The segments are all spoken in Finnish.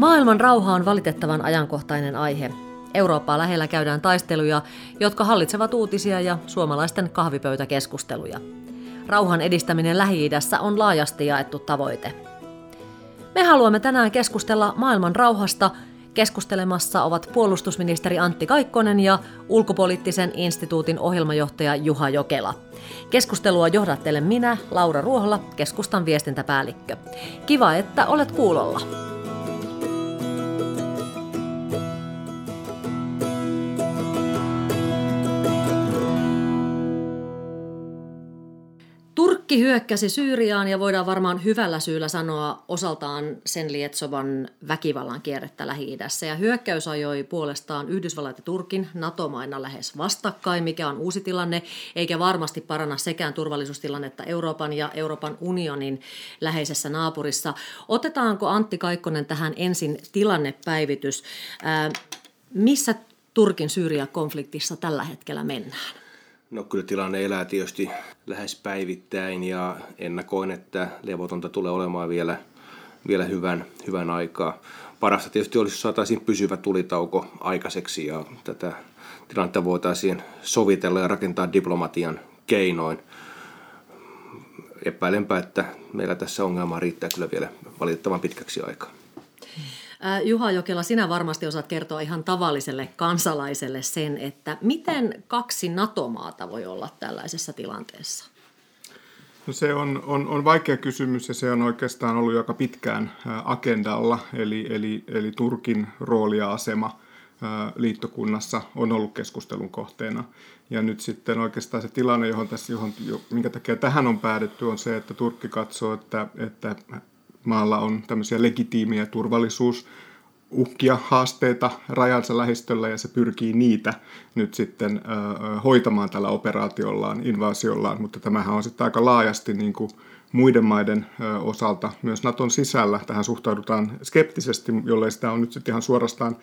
Maailman rauha on valitettavan ajankohtainen aihe. Eurooppaa lähellä käydään taisteluja, jotka hallitsevat uutisia ja suomalaisten kahvipöytäkeskusteluja. Rauhan edistäminen Lähi-idässä on laajasti jaettu tavoite. Me haluamme tänään keskustella maailman rauhasta. Keskustelemassa ovat puolustusministeri Antti Kaikkonen ja ulkopoliittisen instituutin ohjelmajohtaja Juha Jokela. Keskustelua johdattelen minä, Laura Ruohola, keskustan viestintäpäällikkö. Kiva, että olet kuulolla. Turkki hyökkäsi Syyriaan ja voidaan varmaan hyvällä syyllä sanoa osaltaan sen lietsovan väkivallan kierrettä Lähi-idässä. Ja hyökkäys ajoi puolestaan Yhdysvallat ja Turkin NATO-maina lähes vastakkain, mikä on uusi tilanne, eikä varmasti paranna sekään turvallisuustilannetta Euroopan ja Euroopan unionin läheisessä naapurissa. Otetaanko Antti Kaikkonen tähän ensin tilannepäivitys? Ää, missä Turkin Syyria-konfliktissa tällä hetkellä mennään? No kyllä tilanne elää tietysti lähes päivittäin ja ennakoin, että levotonta tulee olemaan vielä, vielä hyvän, hyvän aikaa. Parasta tietysti olisi, jos saataisiin pysyvä tulitauko aikaiseksi ja tätä tilannetta voitaisiin sovitella ja rakentaa diplomatian keinoin. Epäilenpä, että meillä tässä ongelmaa riittää kyllä vielä valitettavan pitkäksi aikaa. Juha Jokela, sinä varmasti osaat kertoa ihan tavalliselle kansalaiselle sen, että miten kaksi NATO-maata voi olla tällaisessa tilanteessa? No se on, on, on vaikea kysymys ja se on oikeastaan ollut joka pitkään agendalla, eli, eli, eli Turkin rooli ja asema liittokunnassa on ollut keskustelun kohteena. Ja nyt sitten oikeastaan se tilanne, johon tässä, johon, minkä takia tähän on päädytty, on se, että Turkki katsoo, että, että maalla on tämmöisiä legitiimiä turvallisuus uhkia, haasteita rajansa lähistöllä ja se pyrkii niitä nyt sitten hoitamaan tällä operaatiollaan, invaasiollaan, mutta tämähän on sitten aika laajasti niin kuin muiden maiden osalta myös Naton sisällä. Tähän suhtaudutaan skeptisesti, jollei sitä on nyt sitten ihan suorastaan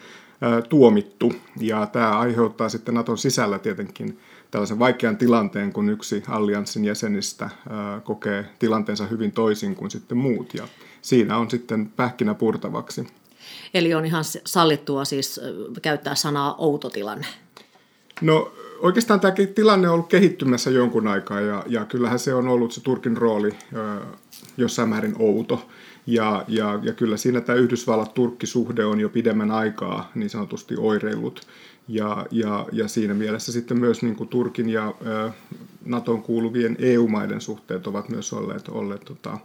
tuomittu ja tämä aiheuttaa sitten Naton sisällä tietenkin tällaisen vaikean tilanteen, kun yksi allianssin jäsenistä ö, kokee tilanteensa hyvin toisin kuin sitten muut ja siinä on sitten pähkinä purtavaksi. Eli on ihan sallittua siis käyttää sanaa outo tilanne? No oikeastaan tämä tilanne on ollut kehittymässä jonkun aikaa ja, ja kyllähän se on ollut se Turkin rooli ö, jossain määrin outo. Ja, ja, ja kyllä siinä tämä Yhdysvallat-Turkki-suhde on jo pidemmän aikaa niin sanotusti oireillut. Ja, ja, ja siinä mielessä sitten myös niin kuin Turkin ja ö, Naton kuuluvien EU-maiden suhteet ovat myös olleet, olleet tota,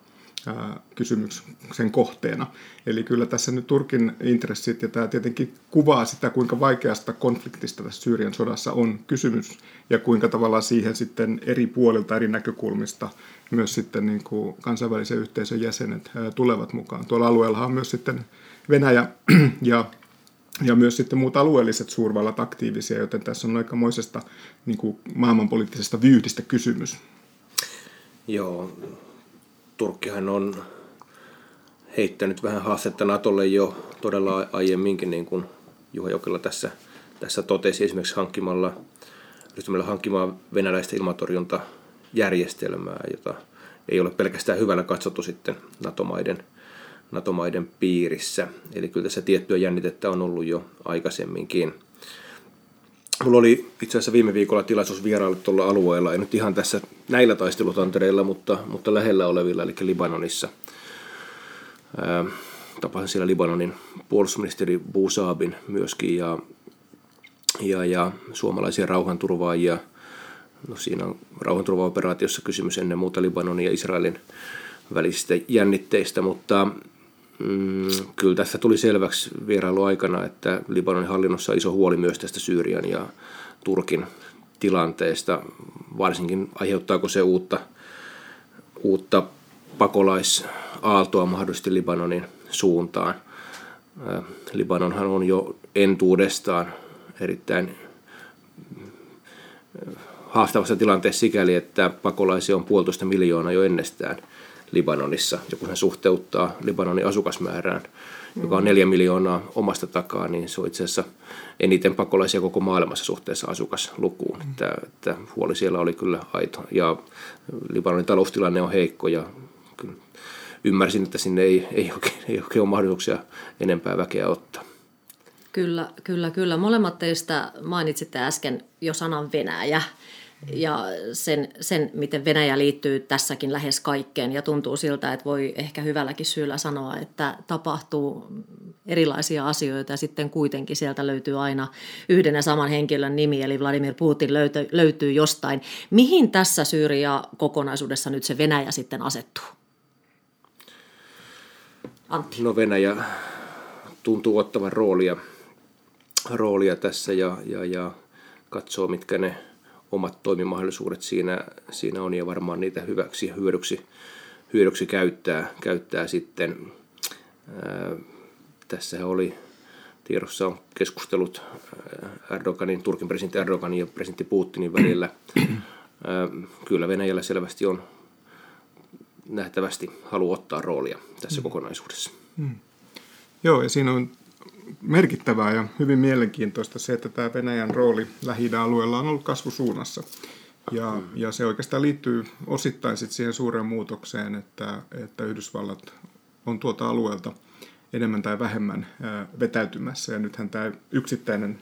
kysymyksen kohteena. Eli kyllä tässä nyt Turkin intressit, ja tämä tietenkin kuvaa sitä, kuinka vaikeasta konfliktista tässä Syyrian sodassa on kysymys, ja kuinka tavallaan siihen sitten eri puolilta, eri näkökulmista myös sitten niin kuin kansainvälisen yhteisön jäsenet tulevat mukaan. Tuolla alueella on myös sitten Venäjä ja ja myös sitten muut alueelliset suurvallat aktiivisia, joten tässä on aikamoisesta niin kuin maailmanpoliittisesta vyyhdistä kysymys. Joo, Turkkihan on heittänyt vähän haastetta Natolle jo todella aiemminkin, niin kuin Juha Jokela tässä, tässä totesi, esimerkiksi hankkimalla, ryhtymällä hankkimaan venäläistä ilmatorjuntajärjestelmää, jota ei ole pelkästään hyvällä katsottu sitten NATO-maiden, NATO-maiden piirissä. Eli kyllä tässä tiettyä jännitettä on ollut jo aikaisemminkin – Mulla oli itse asiassa viime viikolla tilaisuus vierailla tuolla alueella, ei nyt ihan tässä näillä taistelutantereilla, mutta, mutta lähellä olevilla, eli Libanonissa. Ää, tapasin siellä Libanonin puolustusministeri Busaabin myöskin ja, ja, ja suomalaisia rauhanturvaajia. No, siinä on rauhanturvaoperaatiossa kysymys ennen muuta Libanonin ja Israelin välisistä jännitteistä, mutta Mm, kyllä tässä tuli selväksi vierailu aikana, että Libanonin hallinnossa on iso huoli myös tästä Syyrian ja Turkin tilanteesta, varsinkin aiheuttaako se uutta, uutta pakolaisaaltoa mahdollisesti Libanonin suuntaan. Libanonhan on jo entuudestaan erittäin haastavassa tilanteessa sikäli, että pakolaisia on puolitoista miljoonaa jo ennestään – Libanonissa, joku sen suhteuttaa Libanonin asukasmäärään, joka on neljä miljoonaa omasta takaa, niin se on itse asiassa eniten pakolaisia koko maailmassa suhteessa asukaslukuun. Mm. Että, että huoli siellä oli kyllä aito. Ja Libanonin taloustilanne on heikko ja ymmärsin, että sinne ei, ei, oikein, ei oikein ole mahdollisuuksia enempää väkeä ottaa. Kyllä, kyllä, kyllä. Molemmat teistä mainitsitte äsken jo sanan Venäjä ja sen, sen, miten Venäjä liittyy tässäkin lähes kaikkeen. Ja tuntuu siltä, että voi ehkä hyvälläkin syyllä sanoa, että tapahtuu erilaisia asioita ja sitten kuitenkin sieltä löytyy aina yhden ja saman henkilön nimi, eli Vladimir Putin löytyy, löytyy jostain. Mihin tässä Syyria-kokonaisuudessa nyt se Venäjä sitten asettuu? Antti. No Venäjä tuntuu ottavan roolia, roolia tässä ja, ja, ja katsoo, mitkä ne omat toimimahdollisuudet siinä, siinä on ja varmaan niitä hyväksi hyödyksi, hyödyksi käyttää, käyttää sitten. Ää, tässä oli tiedossa on keskustelut Erdoganin, Turkin presidentti Erdoganin ja presidentti Putinin välillä. Ää, kyllä Venäjällä selvästi on nähtävästi halu ottaa roolia tässä mm. kokonaisuudessa. Mm. Joo, ja siinä on merkittävää ja hyvin mielenkiintoista se, että tämä Venäjän rooli lähi alueella on ollut kasvusuunnassa. Ja, ja se oikeastaan liittyy osittain sit siihen suureen muutokseen, että, että Yhdysvallat on tuota alueelta enemmän tai vähemmän vetäytymässä. Ja nythän tämä yksittäinen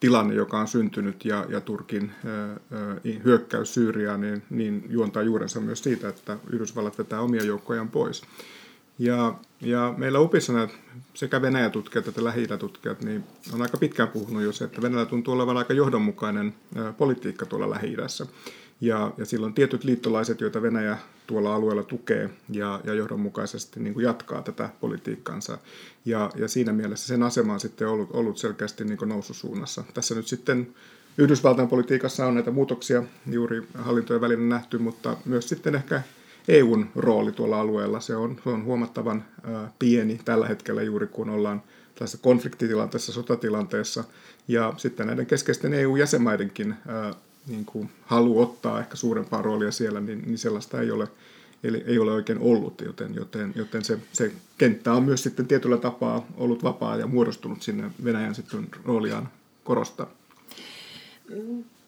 tilanne, joka on syntynyt ja, ja Turkin hyökkäys Syyriaan, niin, niin juontaa juurensa myös siitä, että Yhdysvallat vetää omia joukkojaan pois. Ja, ja meillä UPissa nämä sekä Venäjä-tutkijat että lähi tutkijat niin on aika pitkään puhunut jo se, että Venäjällä tuntuu olevan aika johdonmukainen politiikka tuolla lähi ja, ja silloin tietyt liittolaiset, joita Venäjä tuolla alueella tukee ja, ja johdonmukaisesti niin kuin jatkaa tätä politiikkaansa. Ja, ja siinä mielessä sen asema on sitten ollut, ollut selkeästi niin kuin noususuunnassa. Tässä nyt sitten Yhdysvaltain politiikassa on näitä muutoksia juuri hallintojen välillä nähty, mutta myös sitten ehkä EUn rooli tuolla alueella. Se on, se on huomattavan ää, pieni tällä hetkellä juuri kun ollaan tässä konfliktitilanteessa, sotatilanteessa. Ja sitten näiden keskeisten EU-jäsenmaidenkin niin kuin halu ottaa ehkä suurempaa roolia siellä, niin, niin sellaista ei ole, eli ei ole oikein ollut, joten, joten, joten se, se kenttä on myös sitten tietyllä tapaa ollut vapaa ja muodostunut sinne Venäjän sitten rooliaan korostaa.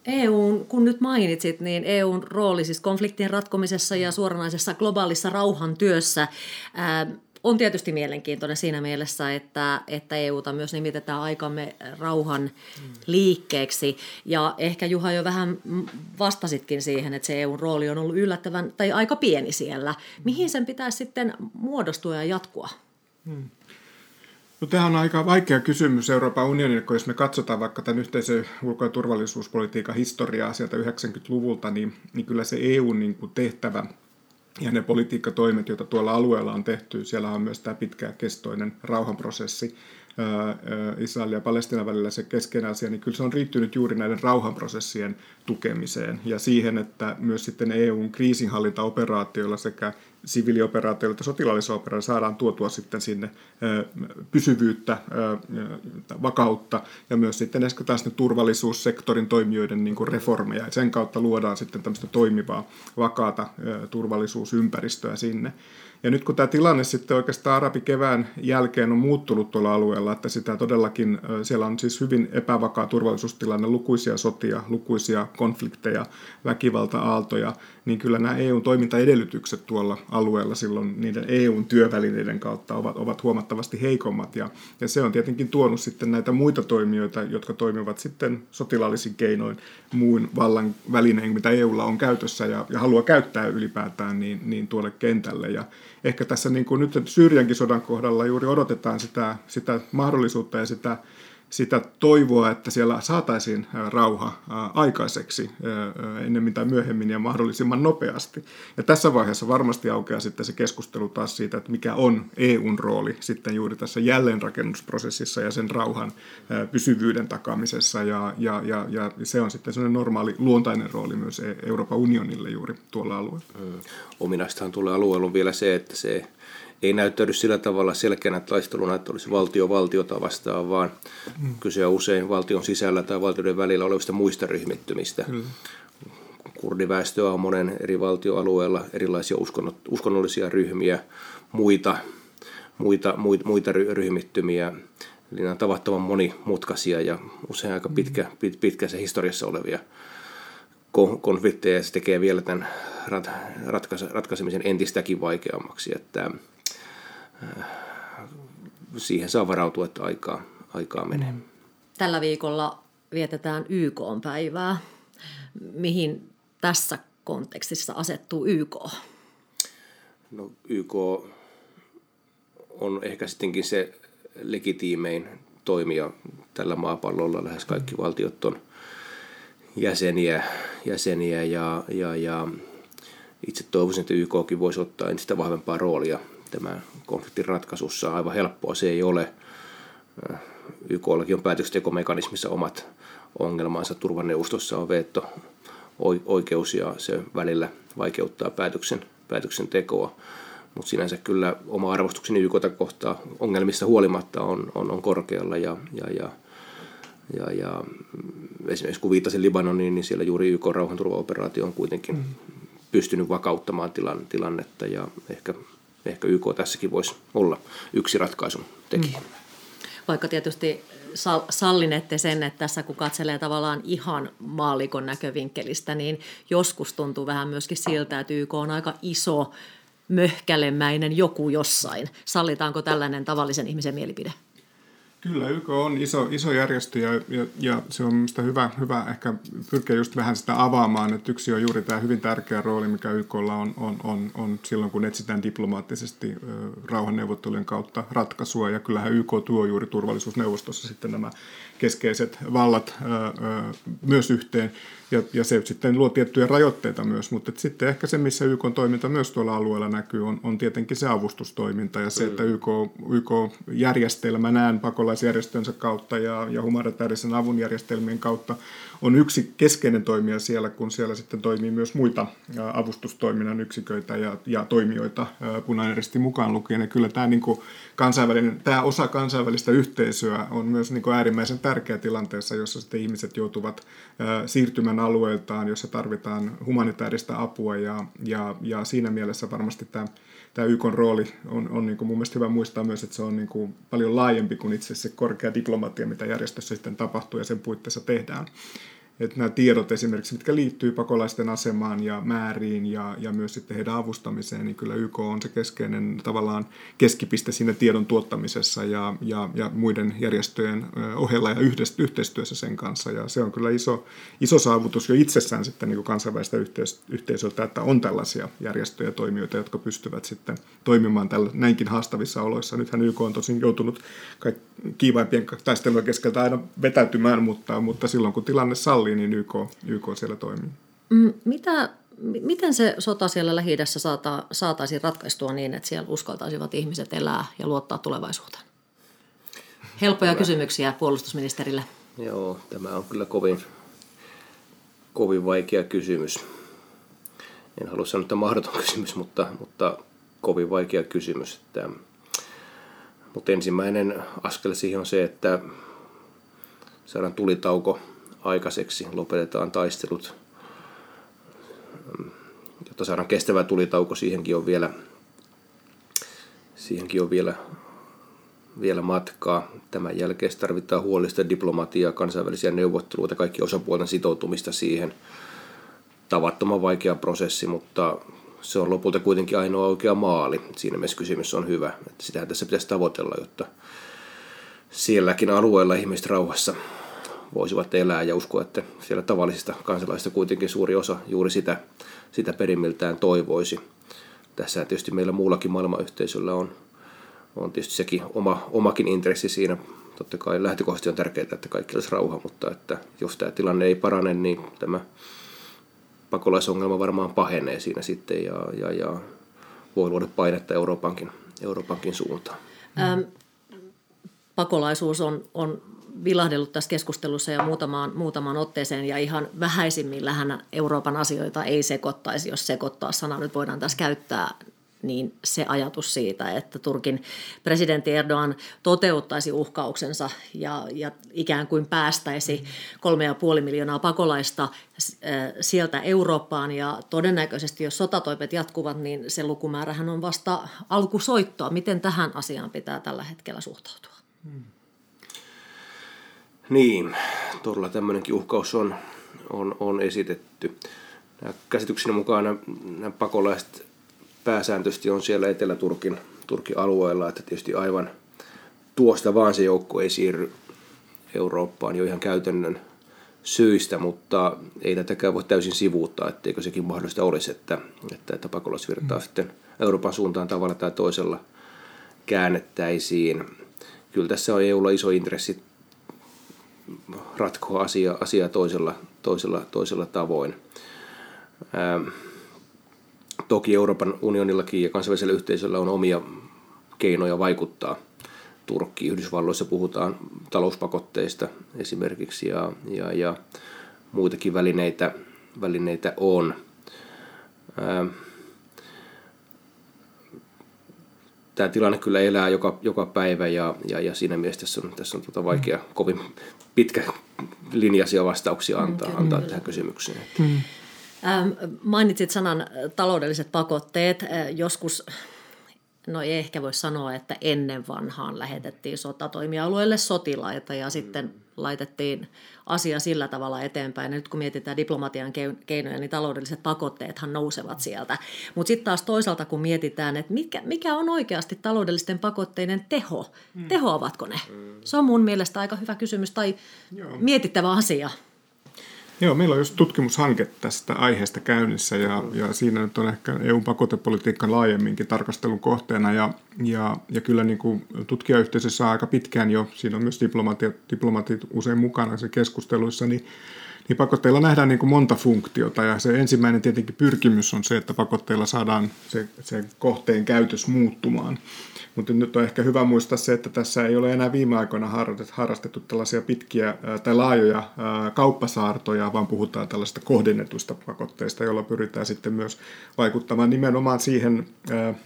EUn, kun nyt mainitsit, niin EUn rooli siis konfliktien ratkomisessa ja suoranaisessa globaalissa rauhantyössä ää, on tietysti mielenkiintoinen siinä mielessä, että, että EUta myös nimitetään aikamme rauhan liikkeeksi. Ja ehkä Juha jo vähän vastasitkin siihen, että se EUn rooli on ollut yllättävän tai aika pieni siellä. Mihin sen pitäisi sitten muodostua ja jatkua? Hmm. No, tämä on aika vaikea kysymys Euroopan unionille, kun jos me katsotaan vaikka tämän yhteisen ulko- ja turvallisuuspolitiikan historiaa sieltä 90-luvulta, niin, niin kyllä se EUn niin ja ne politiikkatoimet, joita tuolla alueella on tehty, siellä on myös tämä pitkäkestoinen rauhanprosessi, Israelin ja Palestinan välillä se keskeinen asia, niin kyllä se on riittynyt juuri näiden rauhanprosessien tukemiseen ja siihen, että myös sitten EUn kriisinhallintaoperaatioilla sekä siviilioperaatioilla että sotilaallisilla operaatioilla saadaan tuotua sitten sinne pysyvyyttä, vakautta ja myös sitten ehkä taas ne turvallisuussektorin toimijoiden niin kuin reformeja. Ja sen kautta luodaan sitten tämmöistä toimivaa, vakaata turvallisuusympäristöä sinne. Ja nyt kun tämä tilanne sitten oikeastaan arabikevään jälkeen on muuttunut tuolla alueella, että sitä todellakin, siellä on siis hyvin epävakaa turvallisuustilanne, lukuisia sotia, lukuisia konflikteja, väkivalta-aaltoja, niin kyllä nämä EUn toimintaedellytykset tuolla alueella silloin niiden EUn työvälineiden kautta ovat, ovat huomattavasti heikommat. Ja, ja se on tietenkin tuonut sitten näitä muita toimijoita, jotka toimivat sitten sotilaallisin keinoin muun vallan välineen, mitä EUlla on käytössä ja, ja haluaa käyttää ylipäätään niin, niin tuolle kentälle. Ja ehkä tässä niin kuin nyt Syyriankin sodan kohdalla juuri odotetaan sitä, sitä mahdollisuutta ja sitä sitä toivoa, että siellä saataisiin rauha aikaiseksi ennen tai myöhemmin ja mahdollisimman nopeasti. Ja tässä vaiheessa varmasti aukeaa sitten se keskustelu taas siitä, että mikä on EUn rooli sitten juuri tässä jälleenrakennusprosessissa ja sen rauhan pysyvyyden takaamisessa. Ja, ja, ja, ja se on sitten sellainen normaali luontainen rooli myös e- Euroopan unionille juuri tuolla alueella. Mm. Ominaistahan tulee alueella vielä se, että se ei näyttäydy sillä tavalla selkeänä taisteluna, että olisi valtio valtiota vastaan, vaan mm. kyse on usein valtion sisällä tai valtioiden välillä olevista muista ryhmittymistä. Mm. Kurdiväestöä on monen eri valtioalueella erilaisia uskonnollisia ryhmiä, muita, muita, muita, muita ryhmittymiä. Eli nämä on tavattoman monimutkaisia ja usein aika pitkä, pit, pitkä se historiassa olevia konflikteja ja se tekee vielä tämän ratkaisemisen entistäkin vaikeammaksi. Että, siihen saa varautua, että aikaa, aikaa menee. Tällä viikolla vietetään YK-päivää. Mihin tässä kontekstissa asettuu YK? No, YK on ehkä sittenkin se legitiimein toimija tällä maapallolla. Lähes kaikki mm. valtiot on jäseniä, jäseniä ja, ja, ja itse toivoisin, että YKkin voisi ottaa entistä vahvempaa roolia tämän konfliktin ratkaisussa. Aivan helppoa se ei ole. YKllakin on päätöksentekomekanismissa omat ongelmansa. Turvaneuvostossa on veto oikeus ja se välillä vaikeuttaa päätöksen, päätöksentekoa. Mutta sinänsä kyllä oma arvostukseni YKta kohtaa ongelmista huolimatta on, on, on korkealla ja, ja, ja, ja, ja esimerkiksi kun viittasin Libanoniin, niin siellä juuri YK rauhanturvaoperaatio on kuitenkin mm. pystynyt vakauttamaan tilan, tilannetta ja ehkä, ehkä YK tässäkin voisi olla yksi ratkaisun tekijä. Mm. Vaikka tietysti sallinette sen, että tässä kun katselee tavallaan ihan maalikon näkövinkkelistä, niin joskus tuntuu vähän myöskin siltä, että YK on aika iso, möhkälemäinen joku jossain. Sallitaanko tällainen tavallisen ihmisen mielipide? Kyllä, YK on iso, iso järjestö ja, ja, ja se on minusta hyvä, hyvä ehkä pyrkiä just vähän sitä avaamaan, että yksi on juuri tämä hyvin tärkeä rooli, mikä YKlla on, on, on, on silloin, kun etsitään diplomaattisesti rauhanneuvottelujen kautta ratkaisua. Ja kyllähän YK tuo juuri turvallisuusneuvostossa sitten nämä keskeiset vallat myös yhteen. Ja, ja se sitten luo tiettyjä rajoitteita myös, mutta sitten ehkä se, missä YK toiminta myös tuolla alueella näkyy, on, on tietenkin se avustustoiminta ja se, että YK, YK-järjestelmänään pakolaisjärjestönsä kautta ja, ja humanitaarisen avun järjestelmien kautta on yksi keskeinen toimija siellä, kun siellä sitten toimii myös muita avustustoiminnan yksiköitä ja, ja toimijoita punainen risti mukaan lukien. Ja kyllä tämä, niin kuin kansainvälinen, tämä osa kansainvälistä yhteisöä on myös niin kuin äärimmäisen tärkeä tilanteessa, jossa sitten ihmiset joutuvat siirtymään alueeltaan, jossa tarvitaan humanitaarista apua ja, ja, ja siinä mielessä varmasti tämä tämä YK rooli on, on niin kuin mun mielestä hyvä muistaa myös, että se on niin kuin paljon laajempi kuin itse se korkea diplomatia, mitä järjestössä sitten tapahtuu ja sen puitteissa tehdään että nämä tiedot esimerkiksi, mitkä liittyy pakolaisten asemaan ja määriin ja, ja myös sitten heidän avustamiseen, niin kyllä YK on se keskeinen tavallaan keskipiste siinä tiedon tuottamisessa ja, ja, ja muiden järjestöjen ohella ja yhdessä, yhteistyössä sen kanssa. Ja se on kyllä iso, iso saavutus jo itsessään sitten niin kansainvälistä yhteis- yhteisöltä, että on tällaisia järjestöjä ja toimijoita, jotka pystyvät sitten toimimaan tällä, näinkin haastavissa oloissa. Nythän YK on tosin joutunut kiivaimpien taistelujen keskeltä aina vetäytymään, mutta, mutta silloin kun tilanne sallii, oli, niin YK, YK siellä toimii. Mm, mitä, miten se sota siellä lähi saata, saataisiin ratkaistua niin, että siellä uskaltaisivat ihmiset elää ja luottaa tulevaisuuteen? Helppoja Hyvä. kysymyksiä puolustusministerille. Joo, tämä on kyllä kovin, kovin vaikea kysymys. En halua sanoa, että mahdoton kysymys, mutta, mutta kovin vaikea kysymys. Että, mutta ensimmäinen askel siihen on se, että saadaan tulitauko aikaiseksi, lopetetaan taistelut, jotta saadaan kestävä tulitauko, siihenkin on vielä, siihenkin on vielä, vielä matkaa. Tämän jälkeen tarvitaan huolista diplomatiaa, kansainvälisiä neuvotteluita, kaikki osapuolten sitoutumista siihen. Tavattoman vaikea prosessi, mutta se on lopulta kuitenkin ainoa oikea maali. Siinä mielessä kysymys on hyvä. Että sitähän tässä pitäisi tavoitella, jotta sielläkin alueella ihmiset rauhassa voisivat elää ja uskoa, että siellä tavallisista kansalaisista kuitenkin suuri osa juuri sitä, sitä perimmiltään toivoisi. Tässä tietysti meillä muullakin maailmanyhteisöllä on, on tietysti sekin oma, omakin intressi siinä. Totta kai lähtökohtaisesti on tärkeää, että kaikki olisi rauha, mutta että jos tämä tilanne ei parane, niin tämä pakolaisongelma varmaan pahenee siinä sitten ja, ja, ja voi luoda painetta Euroopankin, Euroopankin suuntaan. Ähm, pakolaisuus on, on vilahdellut tässä keskustelussa jo muutamaan, muutamaan otteeseen ja ihan vähäisimmillähän Euroopan asioita ei sekoittaisi, jos sekoittaa sana nyt voidaan tässä käyttää niin se ajatus siitä, että Turkin presidentti Erdogan toteuttaisi uhkauksensa ja, ja ikään kuin päästäisi kolme ja puoli miljoonaa pakolaista sieltä Eurooppaan ja todennäköisesti jos sotatoimet jatkuvat, niin se lukumäärähän on vasta alkusoittoa. Miten tähän asiaan pitää tällä hetkellä suhtautua? Hmm. Niin, todella tämmöinenkin uhkaus on, on, on esitetty. Nämä käsitykseni mukaan nämä, nämä pakolaiset pääsääntöisesti on siellä Etelä-Turkin Turkin alueella, että tietysti aivan tuosta vaan se joukko ei siirry Eurooppaan jo ihan käytännön syistä, mutta ei tätäkään voi täysin sivuuttaa, etteikö sekin mahdollista olisi, että, että, että pakolaisvirtaa mm. sitten Euroopan suuntaan tavalla tai toisella käännettäisiin. Kyllä tässä on EUlla iso intressi ratkoa asia, asiaa toisella, toisella, toisella tavoin. Ähm, toki Euroopan unionillakin ja kansainvälisellä yhteisöllä on omia keinoja vaikuttaa Turkkiin. Yhdysvalloissa puhutaan talouspakotteista esimerkiksi ja, ja, ja muitakin välineitä, välineitä on. Ähm, tämä tilanne kyllä elää joka, joka päivä ja, ja, ja siinä mielessä tässä on, tässä on tuota vaikea, mm. kovin pitkä linjaisia vastauksia antaa, mm, antaa tähän kysymykseen. Mm. Ähm, mainitsit sanan taloudelliset pakotteet. Äh, joskus no ei ehkä voi sanoa, että ennen vanhaan lähetettiin sotatoimialueelle sotilaita ja sitten laitettiin asia sillä tavalla eteenpäin. Ja nyt kun mietitään diplomatian keinoja, niin taloudelliset pakotteethan nousevat sieltä. Mutta sitten taas toisaalta kun mietitään, että mikä, mikä on oikeasti taloudellisten pakotteiden teho, mm. tehoavatko ne? Se on mun mielestä aika hyvä kysymys tai Joo. mietittävä asia. Joo, meillä on just tutkimushanke tästä aiheesta käynnissä ja, ja siinä nyt on ehkä EU-pakotepolitiikan laajemminkin tarkastelun kohteena ja, ja, ja kyllä niin kuin tutkijayhteisössä aika pitkään jo, siinä on myös diplomatit usein mukana se keskusteluissa, niin niin pakotteilla nähdään niin kuin monta funktiota ja se ensimmäinen tietenkin pyrkimys on se, että pakotteilla saadaan se, se kohteen käytös muuttumaan. Mutta nyt on ehkä hyvä muistaa se, että tässä ei ole enää viime aikoina harrastettu tällaisia pitkiä tai laajoja kauppasaartoja, vaan puhutaan tällaista kohdennetuista pakotteista, joilla pyritään sitten myös vaikuttamaan nimenomaan siihen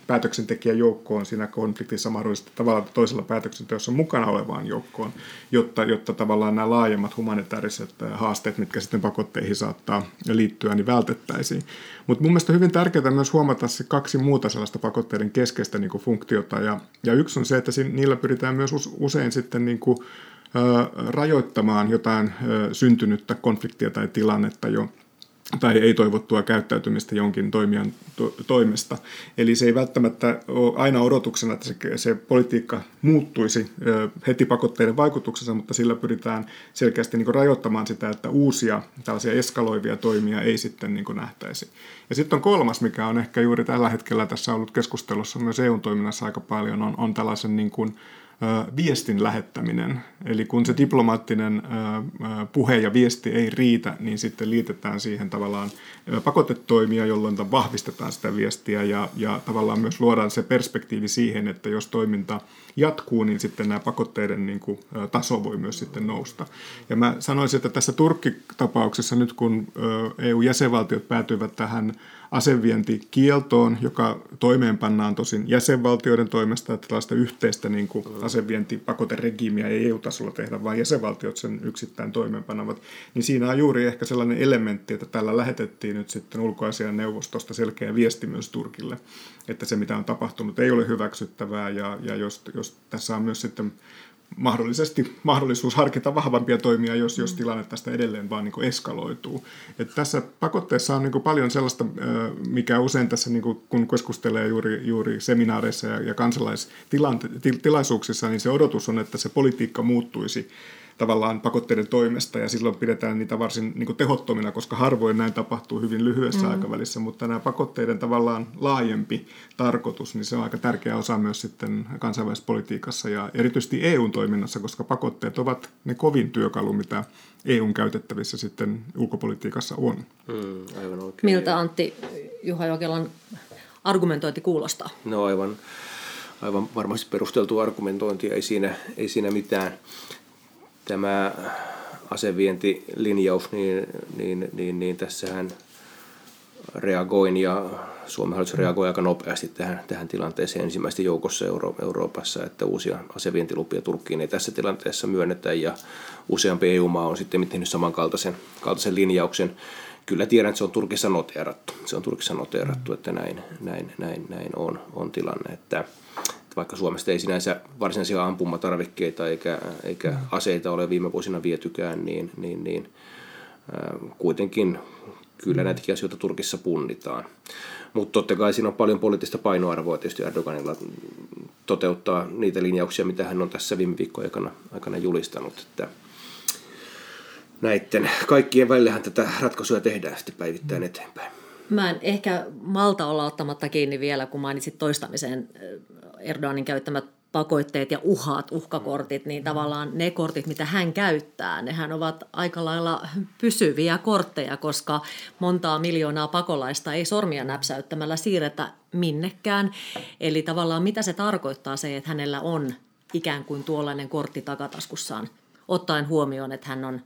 päätöksentekijän joukkoon siinä konfliktissa mahdollisesti tavalla toisella päätöksenteossa mukana olevaan joukkoon, jotta, jotta tavallaan nämä laajemmat humanitaariset haasteet, mitkä sitten pakotteihin saattaa liittyä, niin vältettäisiin. Mutta mun mielestä hyvin tärkeää myös huomata se kaksi muuta sellaista pakotteiden keskeistä niin kuin funktiota. Ja, ja yksi on se, että niillä pyritään myös usein sitten niin kuin, rajoittamaan jotain syntynyttä konfliktia tai tilannetta jo tai ei-toivottua käyttäytymistä jonkin toimijan to- toimesta. Eli se ei välttämättä ole aina odotuksena, että se, se politiikka muuttuisi ö, heti pakotteiden vaikutuksessa, mutta sillä pyritään selkeästi niin rajoittamaan sitä, että uusia tällaisia eskaloivia toimia ei sitten niin nähtäisi. Ja sitten on kolmas, mikä on ehkä juuri tällä hetkellä tässä ollut keskustelussa myös EU-toiminnassa aika paljon, on, on tällaisen niin kuin, viestin lähettäminen. Eli kun se diplomaattinen puhe ja viesti ei riitä, niin sitten liitetään siihen tavallaan pakotetoimia, jolloin vahvistetaan sitä viestiä ja, ja tavallaan myös luodaan se perspektiivi siihen, että jos toiminta jatkuu, niin sitten nämä pakotteiden niin kuin, taso voi myös sitten nousta. Ja mä sanoisin, että tässä Turkki-tapauksessa nyt kun EU-jäsenvaltiot päätyivät tähän asevientikieltoon, joka toimeenpannaan tosin jäsenvaltioiden toimesta, että tällaista yhteistä niin kuin asevientipakoteregiimiä ei EU-tasolla tehdä, vaan jäsenvaltiot sen yksittäin toimeenpanavat, niin siinä on juuri ehkä sellainen elementti, että tällä lähetettiin nyt sitten ulkoasian neuvostosta selkeä viesti myös Turkille, että se mitä on tapahtunut ei ole hyväksyttävää. Ja, ja jos, jos tässä on myös sitten mahdollisesti mahdollisuus harkita vahvampia toimia, jos, jos tilanne tästä edelleen vaan niin eskaloituu. Et tässä pakotteessa on niin paljon sellaista, mikä usein tässä, niin kuin, kun keskustelee juuri, juuri seminaareissa ja, ja kansalaistilaisuuksissa, niin se odotus on, että se politiikka muuttuisi tavallaan pakotteiden toimesta ja silloin pidetään niitä varsin niin kuin tehottomina, koska harvoin näin tapahtuu hyvin lyhyessä mm. aikavälissä, mutta nämä pakotteiden tavallaan laajempi tarkoitus, niin se on aika tärkeä osa myös sitten kansainvälisessä politiikassa ja erityisesti EU-toiminnassa, koska pakotteet ovat ne kovin työkalu, mitä EUn käytettävissä sitten ulkopolitiikassa on. Mm, aivan oikein. Miltä Antti Juha Jokelan argumentointi kuulostaa? No aivan, aivan varmasti perusteltu argumentointi, ei siinä, ei siinä mitään tämä asevientilinjaus, niin, niin, niin, niin tässähän reagoin ja Suomen hallitus reagoi aika nopeasti tähän, tähän tilanteeseen ensimmäisten joukossa Euro- Euroopassa, että uusia asevientilupia Turkkiin ei tässä tilanteessa myönnetä ja useampi EU-maa on sitten tehnyt samankaltaisen kaltaisen linjauksen. Kyllä tiedän, että se on Turkissa noteerattu. Se on Turkissa noteerattu, että näin, näin, näin, näin on, on tilanne. Että, vaikka Suomesta ei sinänsä varsinaisia ampumatarvikkeita eikä, eikä mm. aseita ole viime vuosina vietykään, niin, niin, niin kuitenkin kyllä näitäkin asioita Turkissa punnitaan. Mutta totta kai siinä on paljon poliittista painoarvoa tietysti Erdoganilla toteuttaa niitä linjauksia, mitä hän on tässä viime viikkojen aikana, aikana julistanut. Että näiden kaikkien välillähän tätä ratkaisua tehdään sitten päivittäin eteenpäin. Mä en ehkä malta olla ottamatta kiinni vielä, kun mainitsit toistamiseen Erdoganin käyttämät pakotteet ja uhat, uhkakortit, niin tavallaan ne kortit, mitä hän käyttää, nehän ovat aika lailla pysyviä kortteja, koska montaa miljoonaa pakolaista ei sormia näpsäyttämällä siirretä minnekään. Eli tavallaan mitä se tarkoittaa se, että hänellä on ikään kuin tuollainen kortti takataskussaan, ottaen huomioon, että hän on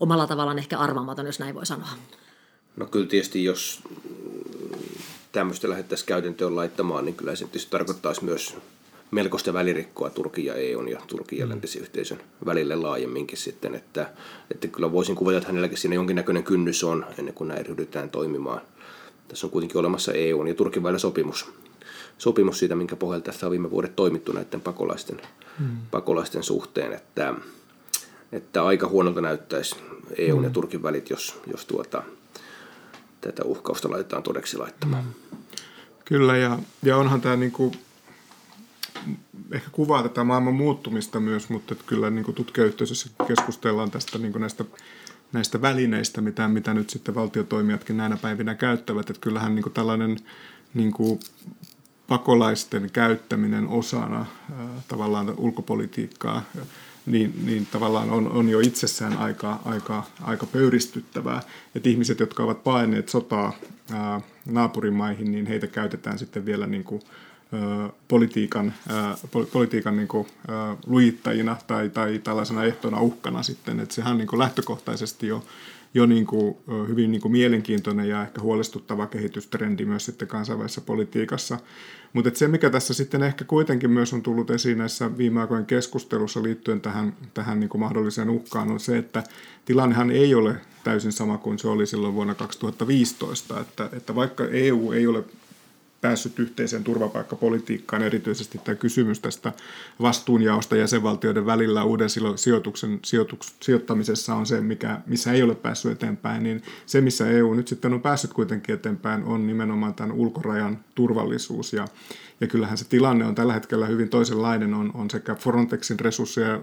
omalla tavallaan ehkä arvaamaton, jos näin voi sanoa. No kyllä tietysti, jos tämmöistä lähdettäisiin käytäntöön laittamaan, niin kyllä se tietysti tarkoittaisi myös melkoista välirikkoa Turkin ja EUn ja Turkin ja mm. läntisen yhteisön välille laajemminkin sitten, että, että kyllä voisin kuvata, että hänelläkin siinä jonkinnäköinen kynnys on ennen kuin näin ryhdytään toimimaan. Tässä on kuitenkin olemassa EUn ja Turkin välillä sopimus, sopimus siitä, minkä pohjalta tässä on viime vuodet toimittu näiden pakolaisten, mm. pakolaisten suhteen, että, että aika huonolta näyttäisi EUn mm. ja Turkin välit, jos, jos tuota, tätä uhkausta laitetaan todeksi laittamaan. Mm. Kyllä, ja, ja onhan tämä niin kuin ehkä kuvaa tätä maailman muuttumista myös, mutta kyllä niin kuin tutkijayhteisössä keskustellaan tästä niin kuin näistä, näistä välineistä, mitä, mitä nyt sitten valtiotoimijatkin näinä päivinä käyttävät. Että kyllähän niin kuin tällainen niin kuin pakolaisten käyttäminen osana äh, tavallaan ulkopolitiikkaa niin, niin tavallaan on, on jo itsessään aika, aika, aika pöyristyttävää. Että ihmiset, jotka ovat paineet sotaa ää, naapurimaihin, niin heitä käytetään sitten vielä niin kuin, politiikan, politiikan niin kuin, lujittajina tai, tai tällaisena ehtona uhkana sitten. Että sehän on niin kuin lähtökohtaisesti jo, jo niin kuin, hyvin niin kuin mielenkiintoinen ja ehkä huolestuttava kehitystrendi myös sitten kansainvälisessä politiikassa. Mutta se, mikä tässä sitten ehkä kuitenkin myös on tullut esiin näissä viime aikojen keskustelussa liittyen tähän, tähän niin kuin mahdolliseen uhkaan, on se, että tilannehan ei ole täysin sama kuin se oli silloin vuonna 2015. Että, että vaikka EU ei ole päässyt yhteiseen turvapaikkapolitiikkaan, erityisesti tämä kysymys tästä vastuunjaosta jäsenvaltioiden välillä uuden sijoituksen sijoituks, sijoittamisessa on se, mikä, missä ei ole päässyt eteenpäin, niin se, missä EU nyt sitten on päässyt kuitenkin eteenpäin, on nimenomaan tämän ulkorajan turvallisuus ja ja kyllähän se tilanne on tällä hetkellä hyvin toisenlainen. On, on sekä Frontexin resursseja,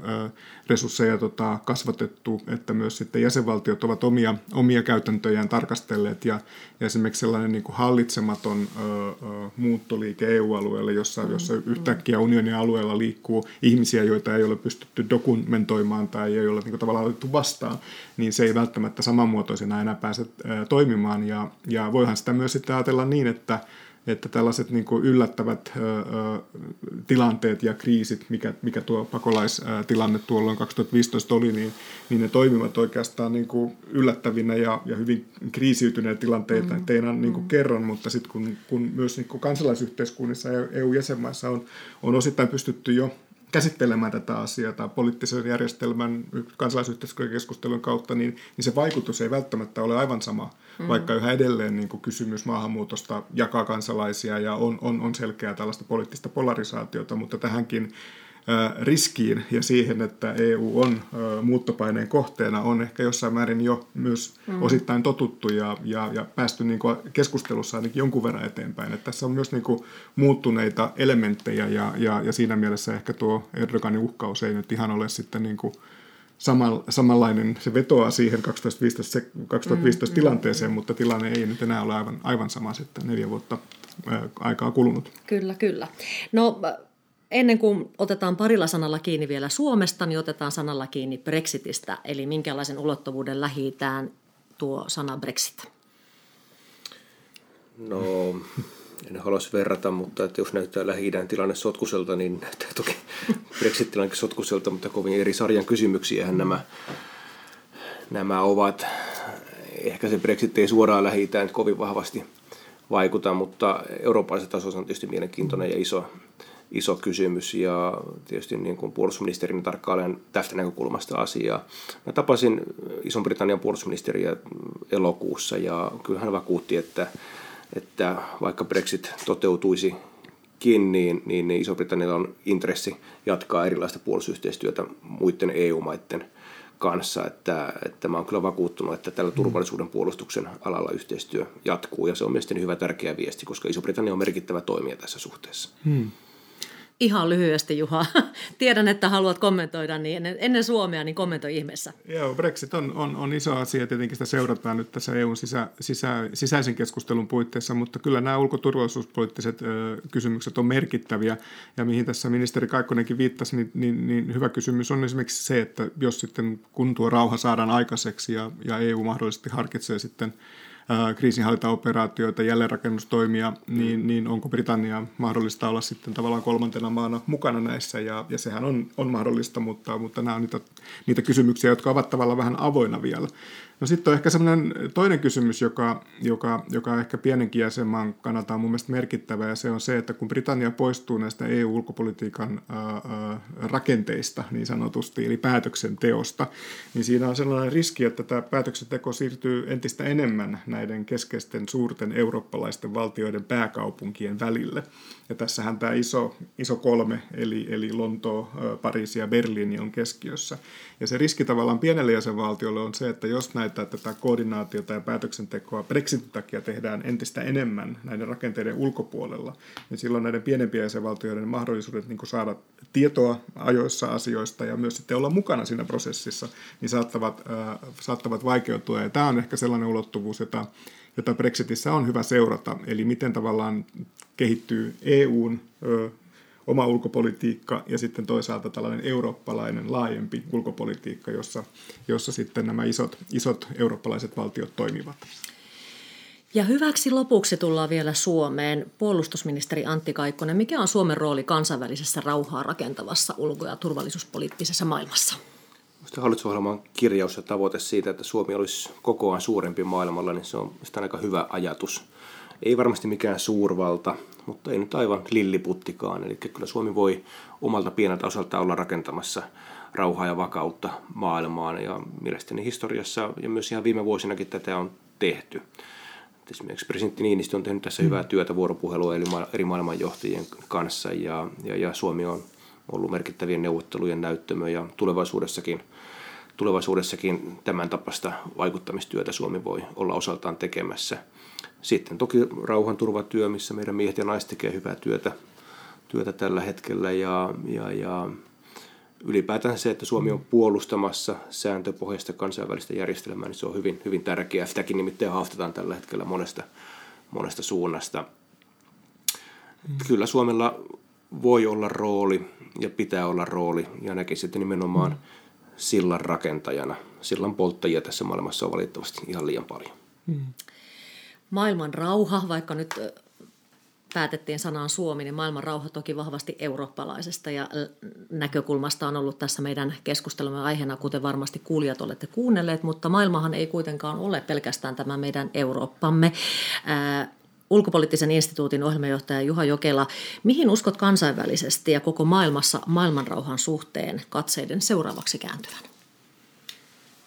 resursseja tota, kasvatettu, että myös sitten jäsenvaltiot ovat omia, omia käytäntöjään tarkastelleet. Ja, ja esimerkiksi sellainen niin kuin hallitsematon ö, ö, muuttoliike EU-alueelle, jossa, mm, jossa yhtäkkiä unionin alueella liikkuu ihmisiä, joita ei ole pystytty dokumentoimaan tai ei ole niin kuin, tavallaan otettu vastaan, niin se ei välttämättä samanmuotoisena enää pääse ö, toimimaan. Ja, ja voihan sitä myös sitten ajatella niin, että että tällaiset niin kuin yllättävät ö, ö, tilanteet ja kriisit, mikä, mikä tuo pakolaistilanne tuolloin 2015 oli, niin, niin ne toimivat oikeastaan niin kuin yllättävinä ja, ja hyvin kriisiytyneen tilanteita, mm. teidän niin kuin mm. kerron, mutta sitten kun, kun myös niin kuin kansalaisyhteiskunnissa ja EU-jäsenmaissa on, on osittain pystytty jo käsittelemään tätä asiaa tai poliittisen järjestelmän kansalaisyhteiskunnan keskustelun kautta, niin, niin se vaikutus ei välttämättä ole aivan sama, mm. vaikka yhä edelleen niin kuin kysymys maahanmuutosta jakaa kansalaisia ja on, on, on selkeää tällaista poliittista polarisaatiota, mutta tähänkin riskiin ja siihen, että EU on muuttopaineen kohteena, on ehkä jossain määrin jo myös mm. osittain totuttu ja, ja, ja päästy niin kuin keskustelussa ainakin jonkun verran eteenpäin. Että tässä on myös niin kuin muuttuneita elementtejä ja, ja, ja siinä mielessä ehkä tuo Erdoganin uhkaus ei nyt ihan ole sitten niin kuin samanlainen, se vetoaa siihen 2015, 2015 mm, tilanteeseen, mm, mutta tilanne ei nyt enää ole aivan, aivan sama sitten neljä vuotta aikaa kulunut. Kyllä, kyllä. No Ennen kuin otetaan parilla sanalla kiinni vielä Suomesta, niin otetaan sanalla kiinni Brexitistä, eli minkälaisen ulottuvuuden lähi tuo sana Brexit? No, en haluaisi verrata, mutta että jos näyttää lähi tilanne sotkuselta, niin näyttää toki Brexit-tilanne sotkuselta, mutta kovin eri sarjan kysymyksiä nämä, nämä ovat. Ehkä se Brexit ei suoraan lähi kovin vahvasti vaikuta, mutta eurooppalaisessa tasossa on tietysti mielenkiintoinen ja iso, iso kysymys ja tietysti niin kuin puolustusministerin tarkkailen tästä näkökulmasta asiaa. Mä tapasin Ison-Britannian puolustusministeriä elokuussa ja kyllä hän vakuutti, että, että vaikka Brexit toteutuisi niin, niin Iso-Britannialla on intressi jatkaa erilaista puolustusyhteistyötä muiden EU-maiden kanssa, että, että mä oon kyllä vakuuttunut, että tällä turvallisuuden puolustuksen alalla yhteistyö jatkuu ja se on mielestäni hyvä tärkeä viesti, koska Iso-Britannia on merkittävä toimija tässä suhteessa. Hmm. Ihan lyhyesti Juha. Tiedän, että haluat kommentoida, niin ennen, ennen Suomea, niin kommentoi ihmeessä. Joo, Brexit on, on, on iso asia, tietenkin sitä seurataan nyt tässä EUn sisä, sisä, sisäisen keskustelun puitteissa, mutta kyllä nämä ulkoturvallisuuspoliittiset ö, kysymykset on merkittäviä, ja mihin tässä ministeri Kaikkonenkin viittasi, niin, niin, niin hyvä kysymys on esimerkiksi se, että jos sitten kun tuo rauha saadaan aikaiseksi ja, ja EU mahdollisesti harkitsee sitten kriisinhallintaoperaatioita, jälleenrakennustoimia, niin, niin onko Britannia mahdollista olla sitten tavallaan kolmantena maana mukana näissä, ja, ja sehän on, on mahdollista, mutta, mutta nämä on niitä, niitä kysymyksiä, jotka ovat tavallaan vähän avoina vielä. No sitten on ehkä semmoinen toinen kysymys, joka, joka, joka ehkä pienenkin jäsenmaan kannalta on mun mielestä merkittävä, ja se on se, että kun Britannia poistuu näistä EU-ulkopolitiikan ää, rakenteista niin sanotusti, eli päätöksenteosta, niin siinä on sellainen riski, että tämä päätöksenteko siirtyy entistä enemmän näiden keskeisten suurten eurooppalaisten valtioiden pääkaupunkien välille. Ja tässähän tämä iso, iso kolme, eli, eli Lontoo, Pariisi ja Berliini on keskiössä. Ja se riski tavallaan pienelle jäsenvaltiolle on se, että jos näitä tätä koordinaatiota ja päätöksentekoa Brexitin takia tehdään entistä enemmän näiden rakenteiden ulkopuolella, niin silloin näiden pienempien jäsenvaltioiden mahdollisuudet niin saada tietoa ajoissa asioista ja myös sitten olla mukana siinä prosessissa, niin saattavat, äh, saattavat vaikeutua. Ja tämä on ehkä sellainen ulottuvuus, jota jota Brexitissä on hyvä seurata, eli miten tavallaan kehittyy EUn ö, oma ulkopolitiikka ja sitten toisaalta tällainen eurooppalainen laajempi ulkopolitiikka, jossa, jossa sitten nämä isot, isot eurooppalaiset valtiot toimivat. Ja hyväksi lopuksi tullaan vielä Suomeen. Puolustusministeri Antti Kaikkonen, mikä on Suomen rooli kansainvälisessä rauhaa rakentavassa ulko- ja turvallisuuspoliittisessa maailmassa? Hallitusohjelman kirjaus ja tavoite siitä, että Suomi olisi kokoaan suurempi maailmalla, niin se on aika hyvä ajatus. Ei varmasti mikään suurvalta, mutta ei nyt aivan lilliputtikaan. Eli kyllä Suomi voi omalta pieneltä osalta olla rakentamassa rauhaa ja vakautta maailmaan. Ja mielestäni historiassa ja myös ihan viime vuosinakin tätä on tehty. Esimerkiksi presidentti Niinistö on tehnyt tässä hyvää työtä vuoropuhelua eri maailmanjohtajien kanssa ja, ja, ja Suomi on ollut merkittävien neuvottelujen näyttämö ja tulevaisuudessakin, tulevaisuudessakin tämän tapasta vaikuttamistyötä Suomi voi olla osaltaan tekemässä – sitten toki rauhanturvatyö, missä meidän miehet ja naiset tekee hyvää työtä, työtä tällä hetkellä ja, ja, ja ylipäätään se, että Suomi on puolustamassa sääntöpohjaista kansainvälistä järjestelmää, niin se on hyvin, hyvin tärkeää. Sitäkin nimittäin haastetaan tällä hetkellä monesta, monesta suunnasta. Mm. Kyllä Suomella voi olla rooli ja pitää olla rooli ja näkisin, että nimenomaan sillan rakentajana. Sillan polttajia tässä maailmassa on valitettavasti ihan liian paljon. Mm maailman rauha, vaikka nyt päätettiin sanaan Suomi, niin maailman rauha toki vahvasti eurooppalaisesta ja näkökulmasta on ollut tässä meidän keskustelumme aiheena, kuten varmasti kuulijat olette kuunnelleet, mutta maailmahan ei kuitenkaan ole pelkästään tämä meidän Eurooppamme. Ulkopoliittisen instituutin ohjelmajohtaja Juha Jokela, mihin uskot kansainvälisesti ja koko maailmassa maailmanrauhan suhteen katseiden seuraavaksi kääntyvän?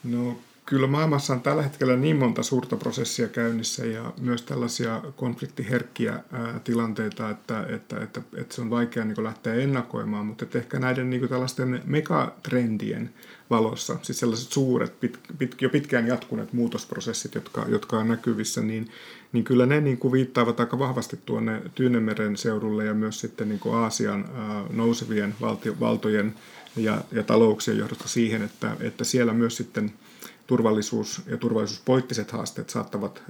No kyllä maailmassa on tällä hetkellä niin monta suurta prosessia käynnissä ja myös tällaisia konfliktiherkkiä tilanteita, että, että, että, että se on vaikea niin lähteä ennakoimaan, mutta ehkä näiden niin tällaisten megatrendien valossa, siis sellaiset suuret, pit, pit, jo pitkään jatkuneet muutosprosessit, jotka, jotka on näkyvissä, niin, niin kyllä ne niin kuin viittaavat aika vahvasti tuonne Tyynemeren seudulle ja myös sitten niin kuin Aasian ää, nousevien valtio, valtojen ja, ja talouksien johdosta siihen, että, että siellä myös sitten – turvallisuus- ja turvallisuuspoliittiset haasteet saattavat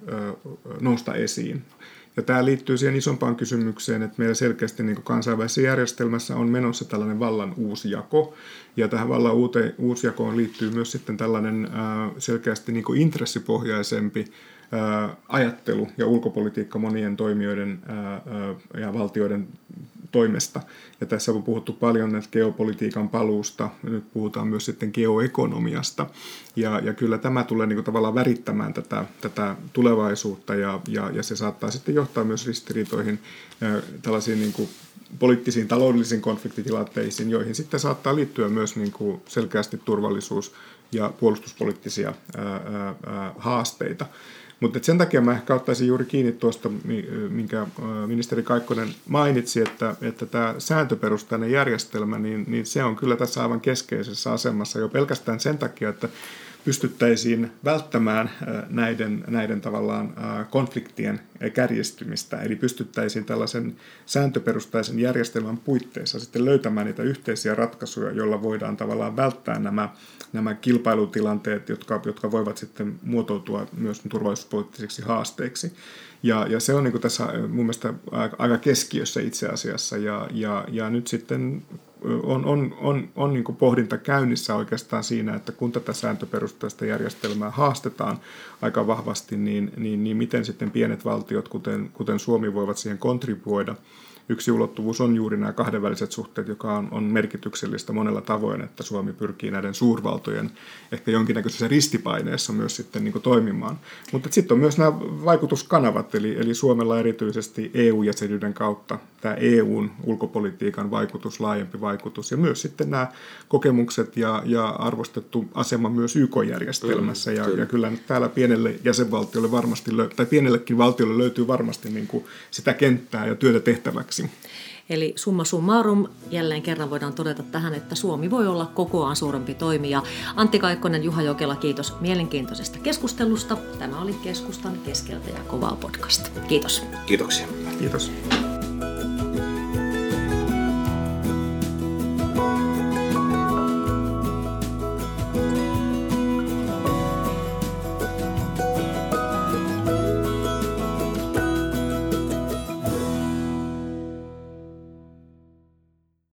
nousta esiin. Ja tämä liittyy siihen isompaan kysymykseen, että meillä selkeästi niin kansainvälisessä järjestelmässä on menossa tällainen vallan uusjako. Ja tähän vallan uuteen, uusjakoon liittyy myös sitten tällainen selkeästi niin intressipohjaisempi ajattelu ja ulkopolitiikka monien toimijoiden ja valtioiden toimesta. Ja tässä on puhuttu paljon näistä geopolitiikan paluusta, nyt puhutaan myös sitten geoekonomiasta. Ja, ja kyllä tämä tulee niin kuin tavallaan värittämään tätä, tätä tulevaisuutta ja, ja, ja se saattaa sitten johtaa myös ristiriitoihin tällaisiin niin kuin poliittisiin taloudellisiin konfliktitilanteisiin, joihin sitten saattaa liittyä myös niin kuin selkeästi turvallisuus- ja puolustuspoliittisia ää, ää, haasteita. Mutta sen takia mä ehkä ottaisin juuri kiinni tuosta, minkä ministeri Kaikkonen mainitsi, että, että tämä sääntöperustainen järjestelmä, niin, niin se on kyllä tässä aivan keskeisessä asemassa jo pelkästään sen takia, että pystyttäisiin välttämään näiden, näiden tavallaan konfliktien kärjistymistä, eli pystyttäisiin tällaisen sääntöperustaisen järjestelmän puitteissa sitten löytämään niitä yhteisiä ratkaisuja, joilla voidaan tavallaan välttää nämä, nämä kilpailutilanteet, jotka, jotka voivat sitten muotoutua myös turvallisuuspoliittisiksi haasteiksi. Ja, ja se on niin tässä mun mielestä aika keskiössä itse asiassa, ja, ja, ja nyt sitten on, on, on, on niin kuin pohdinta käynnissä oikeastaan siinä, että kun tätä sääntöperustaista järjestelmää haastetaan aika vahvasti, niin, niin, niin miten sitten pienet valtiot, kuten, kuten Suomi, voivat siihen kontribuoida – yksi ulottuvuus on juuri nämä kahdenväliset suhteet, joka on, on merkityksellistä monella tavoin, että Suomi pyrkii näiden suurvaltojen ehkä jonkinnäköisessä ristipaineessa myös sitten niin kuin toimimaan. Mutta sitten on myös nämä vaikutuskanavat, eli, eli Suomella erityisesti EU-jäsenyyden kautta tämä EUn ulkopolitiikan vaikutus, laajempi vaikutus ja myös sitten nämä kokemukset ja, ja arvostettu asema myös YK-järjestelmässä. Mm, ja, ja kyllä täällä pienelle jäsenvaltiolle varmasti, tai pienellekin valtiolle löytyy varmasti niin kuin sitä kenttää ja työtä tehtäväksi. Eli summa summarum, jälleen kerran voidaan todeta tähän, että Suomi voi olla kokoaan suurempi toimija. Antti Kaikkonen, Juha Jokela, kiitos mielenkiintoisesta keskustelusta. Tämä oli Keskustan keskeltä ja kovaa podcast. Kiitos. Kiitoksia. Kiitos.